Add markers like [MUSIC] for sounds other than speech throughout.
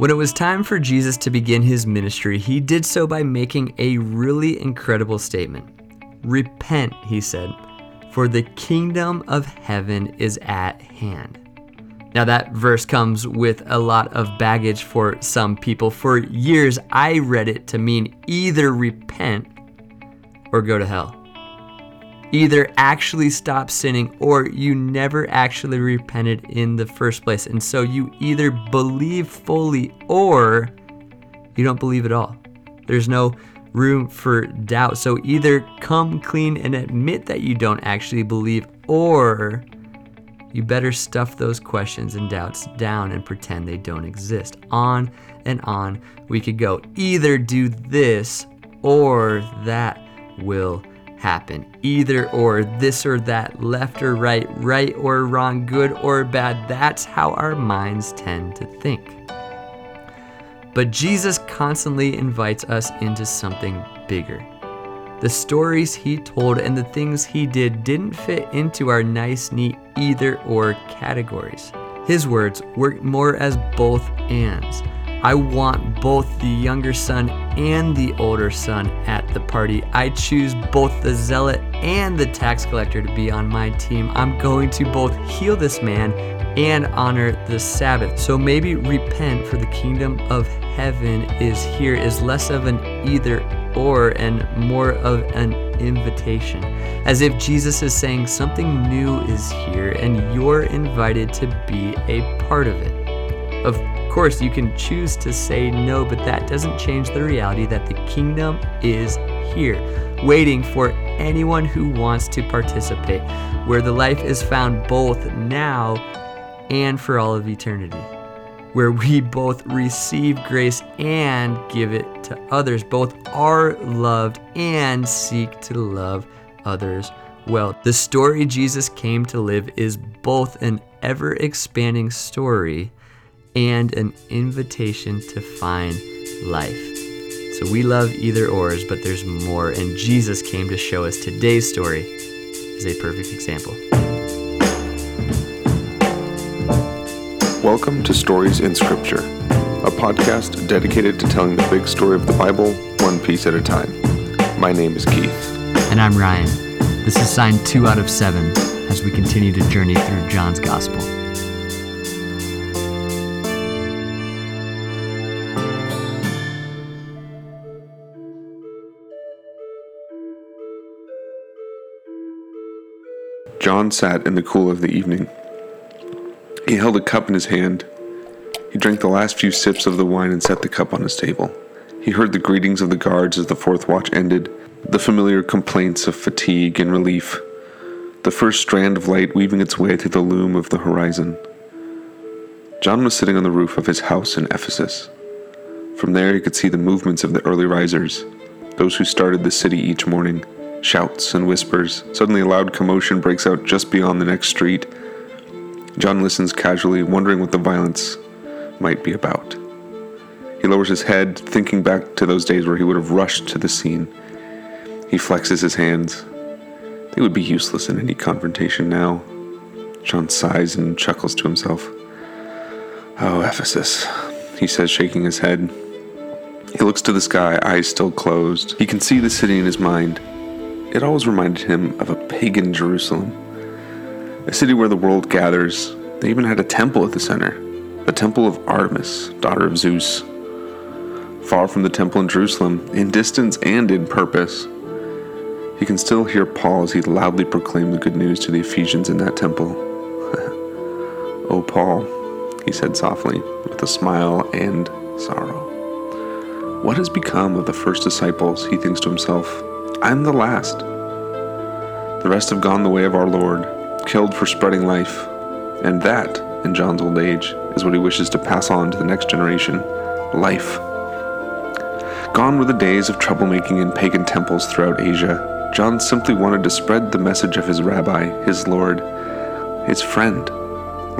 When it was time for Jesus to begin his ministry, he did so by making a really incredible statement. Repent, he said, for the kingdom of heaven is at hand. Now, that verse comes with a lot of baggage for some people. For years, I read it to mean either repent or go to hell. Either actually stop sinning or you never actually repented in the first place. And so you either believe fully or you don't believe at all. There's no room for doubt. So either come clean and admit that you don't actually believe or you better stuff those questions and doubts down and pretend they don't exist. On and on we could go. Either do this or that will happen. Either or, this or that, left or right, right or wrong, good or bad. That's how our minds tend to think. But Jesus constantly invites us into something bigger. The stories he told and the things he did didn't fit into our nice, neat either or categories. His words work more as both ands. I want both the younger son and the older son at the party. I choose both the zealot and the tax collector to be on my team. I'm going to both heal this man and honor the Sabbath. So maybe repent for the kingdom of heaven is here is less of an either or and more of an invitation. As if Jesus is saying something new is here and you're invited to be a part of it. Of course, you can choose to say no, but that doesn't change the reality that the kingdom is here, waiting for anyone who wants to participate, where the life is found both now and for all of eternity where we both receive grace and give it to others. Both are loved and seek to love others well. The story Jesus came to live is both an ever expanding story and an invitation to find life. So we love either ors, but there's more, and Jesus came to show us today's story is a perfect example. Welcome to Stories in Scripture, a podcast dedicated to telling the big story of the Bible one piece at a time. My name is Keith. And I'm Ryan. This is sign two out of seven as we continue to journey through John's Gospel. John sat in the cool of the evening he held a cup in his hand. He drank the last few sips of the wine and set the cup on his table. He heard the greetings of the guards as the fourth watch ended, the familiar complaints of fatigue and relief, the first strand of light weaving its way through the loom of the horizon. John was sitting on the roof of his house in Ephesus. From there, he could see the movements of the early risers, those who started the city each morning. Shouts and whispers. Suddenly, a loud commotion breaks out just beyond the next street John listens casually, wondering what the violence might be about. He lowers his head, thinking back to those days where he would have rushed to the scene. He flexes his hands. They would be useless in any confrontation now. John sighs and chuckles to himself. Oh, Ephesus, he says, shaking his head. He looks to the sky, eyes still closed. He can see the city in his mind. It always reminded him of a pagan Jerusalem a city where the world gathers. They even had a temple at the center, the temple of Artemis, daughter of Zeus. Far from the temple in Jerusalem, in distance and in purpose, he can still hear Paul as he loudly proclaimed the good news to the Ephesians in that temple. [LAUGHS] oh, Paul, he said softly, with a smile and sorrow. What has become of the first disciples? He thinks to himself. I'm the last. The rest have gone the way of our Lord killed for spreading life. And that, in John's old age, is what he wishes to pass on to the next generation life. Gone were the days of troublemaking in pagan temples throughout Asia. John simply wanted to spread the message of his rabbi, his Lord, his friend,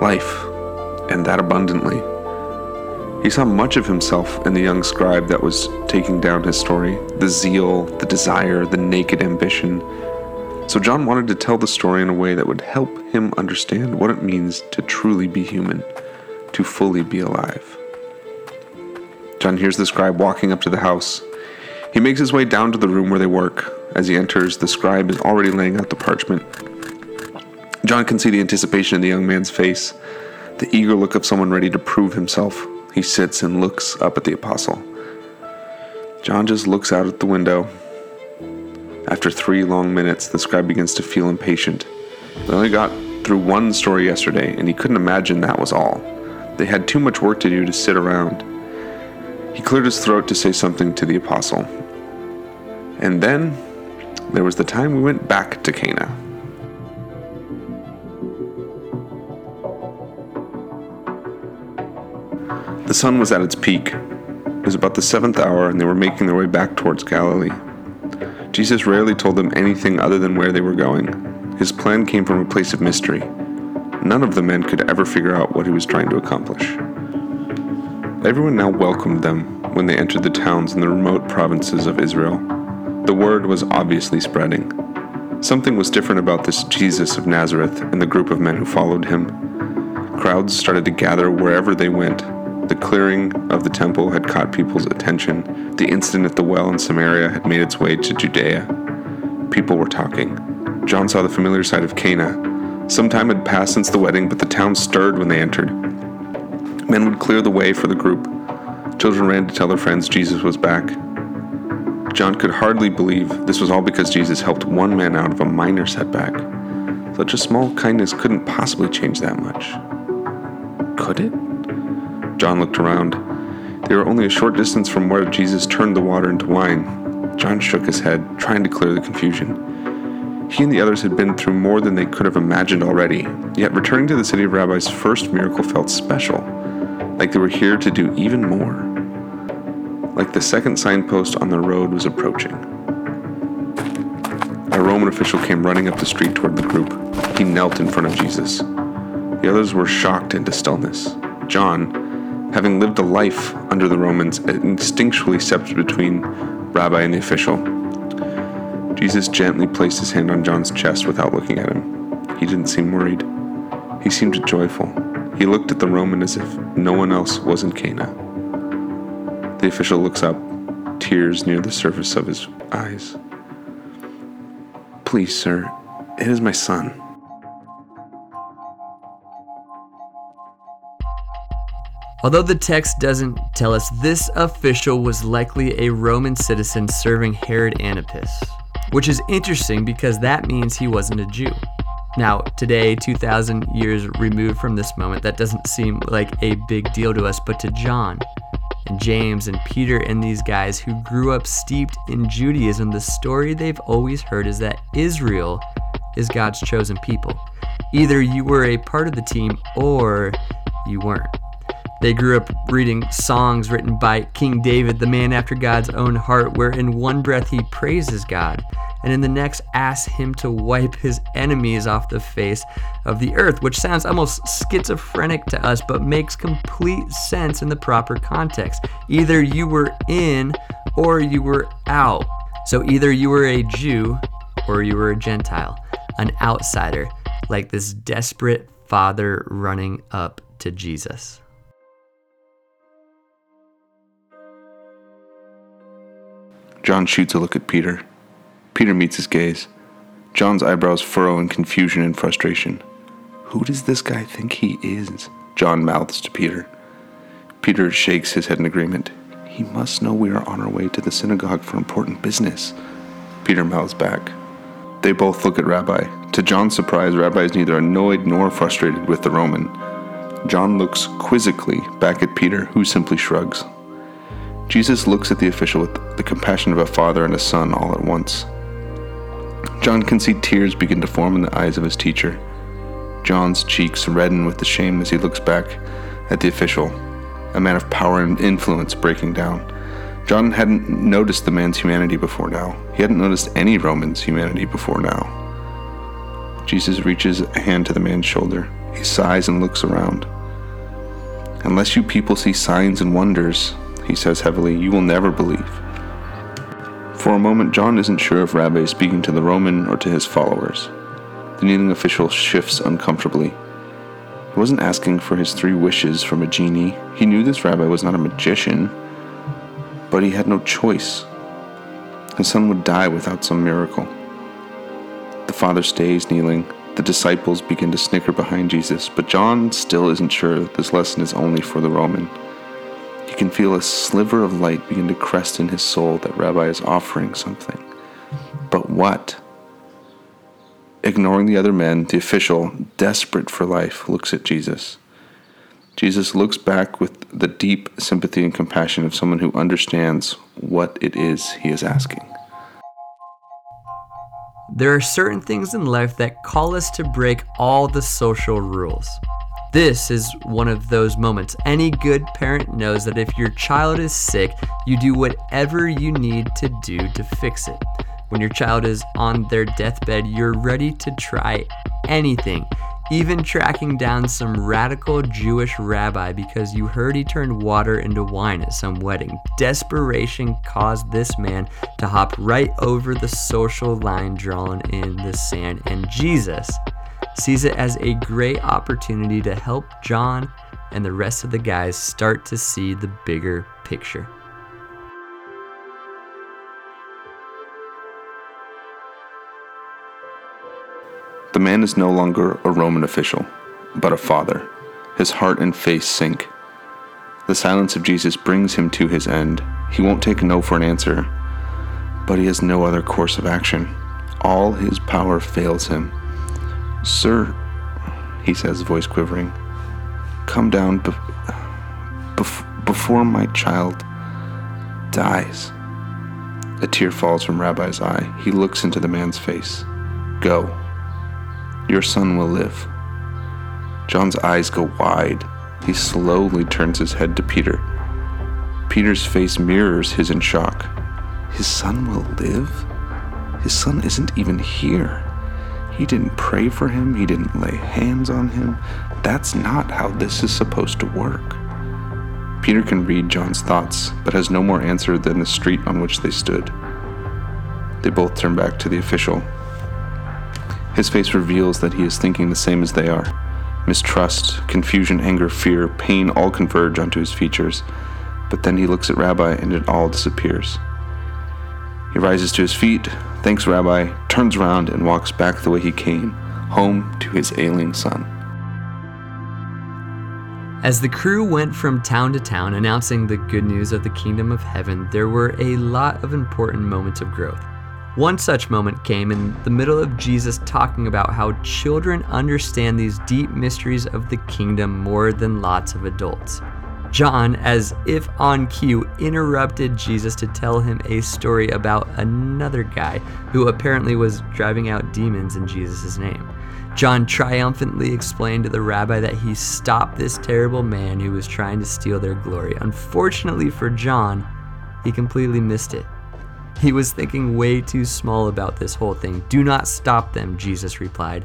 life, and that abundantly. He saw much of himself in the young scribe that was taking down his story the zeal, the desire, the naked ambition, so John wanted to tell the story in a way that would help him understand what it means to truly be human, to fully be alive. John hears the scribe walking up to the house. He makes his way down to the room where they work. As he enters, the scribe is already laying out the parchment. John can see the anticipation in the young man's face, the eager look of someone ready to prove himself. He sits and looks up at the apostle. John just looks out at the window. After three long minutes, the scribe begins to feel impatient. They only got through one story yesterday, and he couldn't imagine that was all. They had too much work to do to sit around. He cleared his throat to say something to the apostle. And then there was the time we went back to Cana. The sun was at its peak. It was about the seventh hour, and they were making their way back towards Galilee. Jesus rarely told them anything other than where they were going. His plan came from a place of mystery. None of the men could ever figure out what he was trying to accomplish. Everyone now welcomed them when they entered the towns in the remote provinces of Israel. The word was obviously spreading. Something was different about this Jesus of Nazareth and the group of men who followed him. Crowds started to gather wherever they went. The clearing of the temple had caught people's attention. The incident at the well in Samaria had made its way to Judea. People were talking. John saw the familiar sight of Cana. Some time had passed since the wedding, but the town stirred when they entered. Men would clear the way for the group. Children ran to tell their friends Jesus was back. John could hardly believe this was all because Jesus helped one man out of a minor setback. Such a small kindness couldn't possibly change that much. Could it? John looked around. They were only a short distance from where Jesus turned the water into wine. John shook his head, trying to clear the confusion. He and the others had been through more than they could have imagined already, yet returning to the city of rabbis' first miracle felt special, like they were here to do even more like the second signpost on the road was approaching. A Roman official came running up the street toward the group. He knelt in front of Jesus. The others were shocked into stillness. John, having lived a life under the Romans, it instinctually stepped between Rabbi and the official. Jesus gently placed his hand on John's chest without looking at him. He didn't seem worried. He seemed joyful. He looked at the Roman as if no one else was in Cana. The official looks up, tears near the surface of his eyes. Please, sir, it is my son. Although the text doesn't tell us, this official was likely a Roman citizen serving Herod Antipas, which is interesting because that means he wasn't a Jew. Now, today, 2,000 years removed from this moment, that doesn't seem like a big deal to us, but to John, and James and Peter and these guys who grew up steeped in Judaism, the story they've always heard is that Israel is God's chosen people. Either you were a part of the team or you weren't. They grew up reading songs written by King David, the man after God's own heart, where in one breath he praises God and in the next asks him to wipe his enemies off the face of the earth, which sounds almost schizophrenic to us, but makes complete sense in the proper context. Either you were in or you were out. So either you were a Jew or you were a Gentile, an outsider, like this desperate father running up to Jesus. John shoots a look at Peter. Peter meets his gaze. John's eyebrows furrow in confusion and frustration. Who does this guy think he is? John mouths to Peter. Peter shakes his head in agreement. He must know we are on our way to the synagogue for important business. Peter mouths back. They both look at Rabbi. To John's surprise, Rabbi is neither annoyed nor frustrated with the Roman. John looks quizzically back at Peter, who simply shrugs. Jesus looks at the official with the compassion of a father and a son all at once. John can see tears begin to form in the eyes of his teacher. John's cheeks redden with the shame as he looks back at the official, a man of power and influence breaking down. John hadn't noticed the man's humanity before now. He hadn't noticed any Roman's humanity before now. Jesus reaches a hand to the man's shoulder. He sighs and looks around. Unless you people see signs and wonders, he says heavily, you will never believe. For a moment, John isn't sure if Rabbi is speaking to the Roman or to his followers. The kneeling official shifts uncomfortably. He wasn't asking for his three wishes from a genie. He knew this rabbi was not a magician. But he had no choice. His son would die without some miracle. The father stays kneeling. The disciples begin to snicker behind Jesus, but John still isn't sure that this lesson is only for the Roman. Can feel a sliver of light begin to crest in his soul that Rabbi is offering something. But what? Ignoring the other men, the official, desperate for life, looks at Jesus. Jesus looks back with the deep sympathy and compassion of someone who understands what it is he is asking. There are certain things in life that call us to break all the social rules. This is one of those moments. Any good parent knows that if your child is sick, you do whatever you need to do to fix it. When your child is on their deathbed, you're ready to try anything, even tracking down some radical Jewish rabbi because you heard he turned water into wine at some wedding. Desperation caused this man to hop right over the social line drawn in the sand, and Jesus sees it as a great opportunity to help John and the rest of the guys start to see the bigger picture. The man is no longer a Roman official, but a father. His heart and face sink. The silence of Jesus brings him to his end. He won't take no for an answer, but he has no other course of action. All his power fails him. Sir, he says, voice quivering, come down be- bef- before my child dies. A tear falls from Rabbi's eye. He looks into the man's face. Go. Your son will live. John's eyes go wide. He slowly turns his head to Peter. Peter's face mirrors his in shock. His son will live? His son isn't even here. He didn't pray for him, he didn't lay hands on him. That's not how this is supposed to work. Peter can read John's thoughts, but has no more answer than the street on which they stood. They both turn back to the official his face reveals that he is thinking the same as they are. Mistrust, confusion, anger, fear, pain all converge onto his features. But then he looks at Rabbi and it all disappears. He rises to his feet, thanks Rabbi, turns around, and walks back the way he came, home to his ailing son. As the crew went from town to town announcing the good news of the kingdom of heaven, there were a lot of important moments of growth. One such moment came in the middle of Jesus talking about how children understand these deep mysteries of the kingdom more than lots of adults. John, as if on cue, interrupted Jesus to tell him a story about another guy who apparently was driving out demons in Jesus' name. John triumphantly explained to the rabbi that he stopped this terrible man who was trying to steal their glory. Unfortunately for John, he completely missed it. He was thinking way too small about this whole thing. Do not stop them, Jesus replied.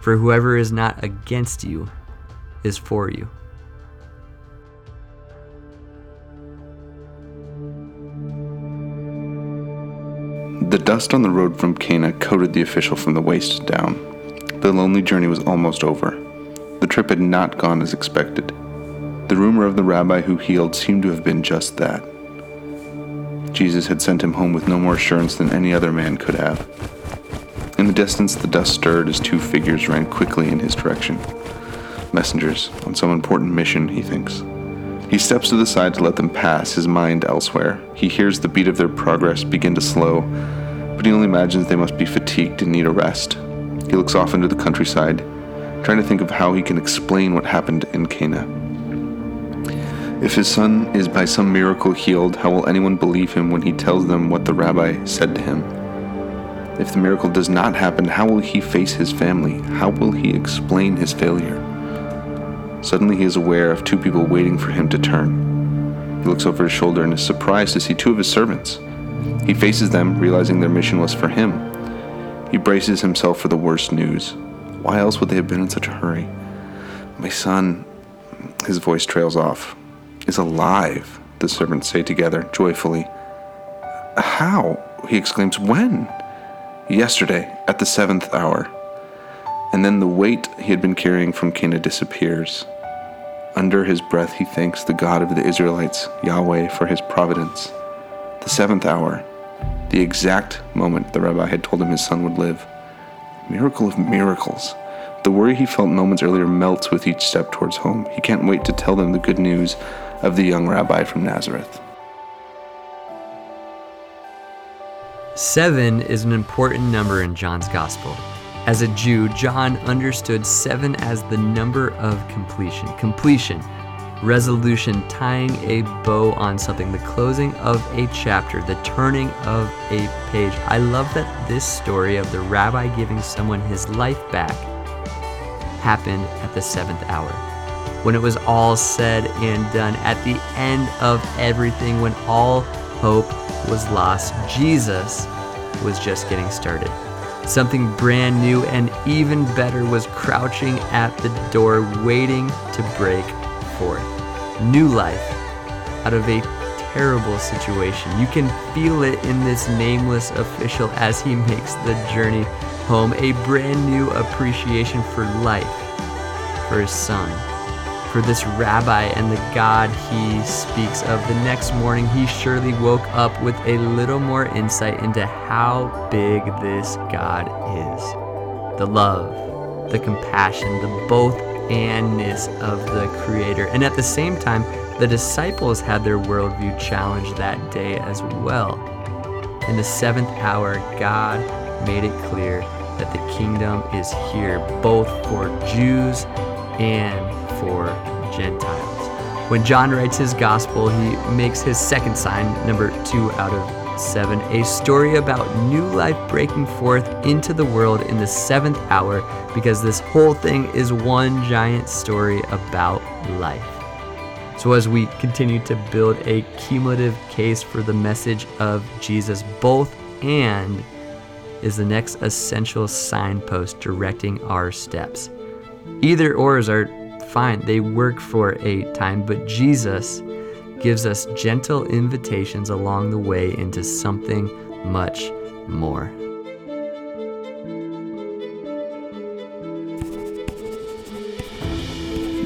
For whoever is not against you is for you. Dust on the road from Cana coated the official from the waist down. The lonely journey was almost over. The trip had not gone as expected. The rumor of the rabbi who healed seemed to have been just that. Jesus had sent him home with no more assurance than any other man could have. In the distance, the dust stirred as two figures ran quickly in his direction. Messengers on some important mission, he thinks. He steps to the side to let them pass, his mind elsewhere. He hears the beat of their progress begin to slow, only imagines they must be fatigued and need a rest. He looks off into the countryside, trying to think of how he can explain what happened in Cana. If his son is by some miracle healed, how will anyone believe him when he tells them what the rabbi said to him? If the miracle does not happen, how will he face his family? How will he explain his failure? Suddenly, he is aware of two people waiting for him to turn. He looks over his shoulder and is surprised to see two of his servants. He faces them, realizing their mission was for him. He braces himself for the worst news. Why else would they have been in such a hurry? My son. His voice trails off is alive, the servants say together, joyfully. How? he exclaims. When? Yesterday, at the seventh hour. And then the weight he had been carrying from Cana disappears. Under his breath, he thanks the God of the Israelites, Yahweh, for his providence. The seventh hour, the exact moment the rabbi had told him his son would live. Miracle of miracles. The worry he felt moments earlier melts with each step towards home. He can't wait to tell them the good news of the young rabbi from Nazareth. Seven is an important number in John's Gospel. As a Jew, John understood seven as the number of completion. Completion, resolution, tying a bow on something, the closing of a chapter, the turning of a page. I love that this story of the rabbi giving someone his life back happened at the seventh hour. When it was all said and done, at the end of everything, when all hope was lost, Jesus was just getting started. Something brand new and even better was crouching at the door, waiting to break forth. New life out of a terrible situation. You can feel it in this nameless official as he makes the journey home. A brand new appreciation for life, for his son, for this rabbi and the God he speaks of. The next morning, he surely woke up with a little more insight into how big this God is. The love, the compassion, the both andness of the Creator. And at the same time, the disciples had their worldview challenged that day as well. In the seventh hour, God made it clear that the kingdom is here, both for Jews and for Gentiles. When John writes his gospel, he makes his second sign, number two out of seven, a story about new life breaking forth into the world in the seventh hour, because this whole thing is one giant story about life. So, as we continue to build a cumulative case for the message of Jesus, both and is the next essential signpost directing our steps. Either ors are fine, they work for a time, but Jesus gives us gentle invitations along the way into something much more.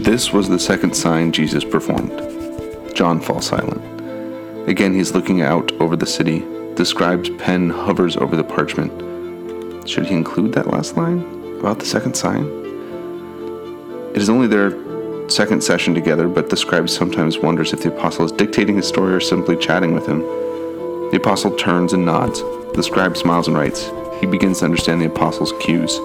This was the second sign Jesus performed. John falls silent. Again, he's looking out over the city. The scribe's pen hovers over the parchment. Should he include that last line about the second sign? It is only their second session together, but the scribe sometimes wonders if the apostle is dictating his story or simply chatting with him. The apostle turns and nods. The scribe smiles and writes. He begins to understand the apostle's cues.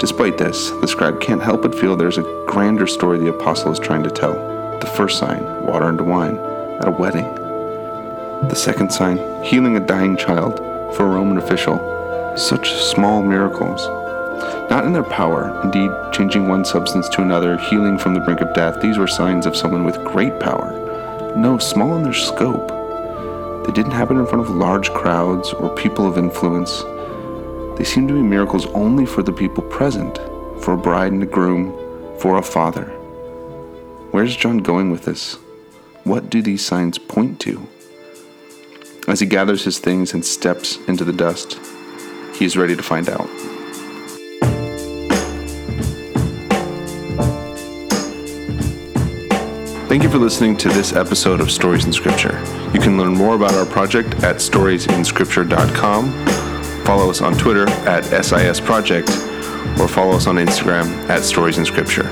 Despite this, the scribe can't help but feel there's a grander story the apostle is trying to tell. The first sign, water into wine, at a wedding. The second sign, healing a dying child for a Roman official. Such small miracles. Not in their power, indeed, changing one substance to another, healing from the brink of death, these were signs of someone with great power. No, small in their scope. They didn't happen in front of large crowds or people of influence. They seemed to be miracles only for the people present, for a bride and a groom, for a father. Where's John going with this? What do these signs point to? As he gathers his things and steps into the dust, he is ready to find out. Thank you for listening to this episode of Stories in Scripture. You can learn more about our project at storiesinscripture.com. Follow us on Twitter at SIS Project or follow us on Instagram at Stories in Scripture.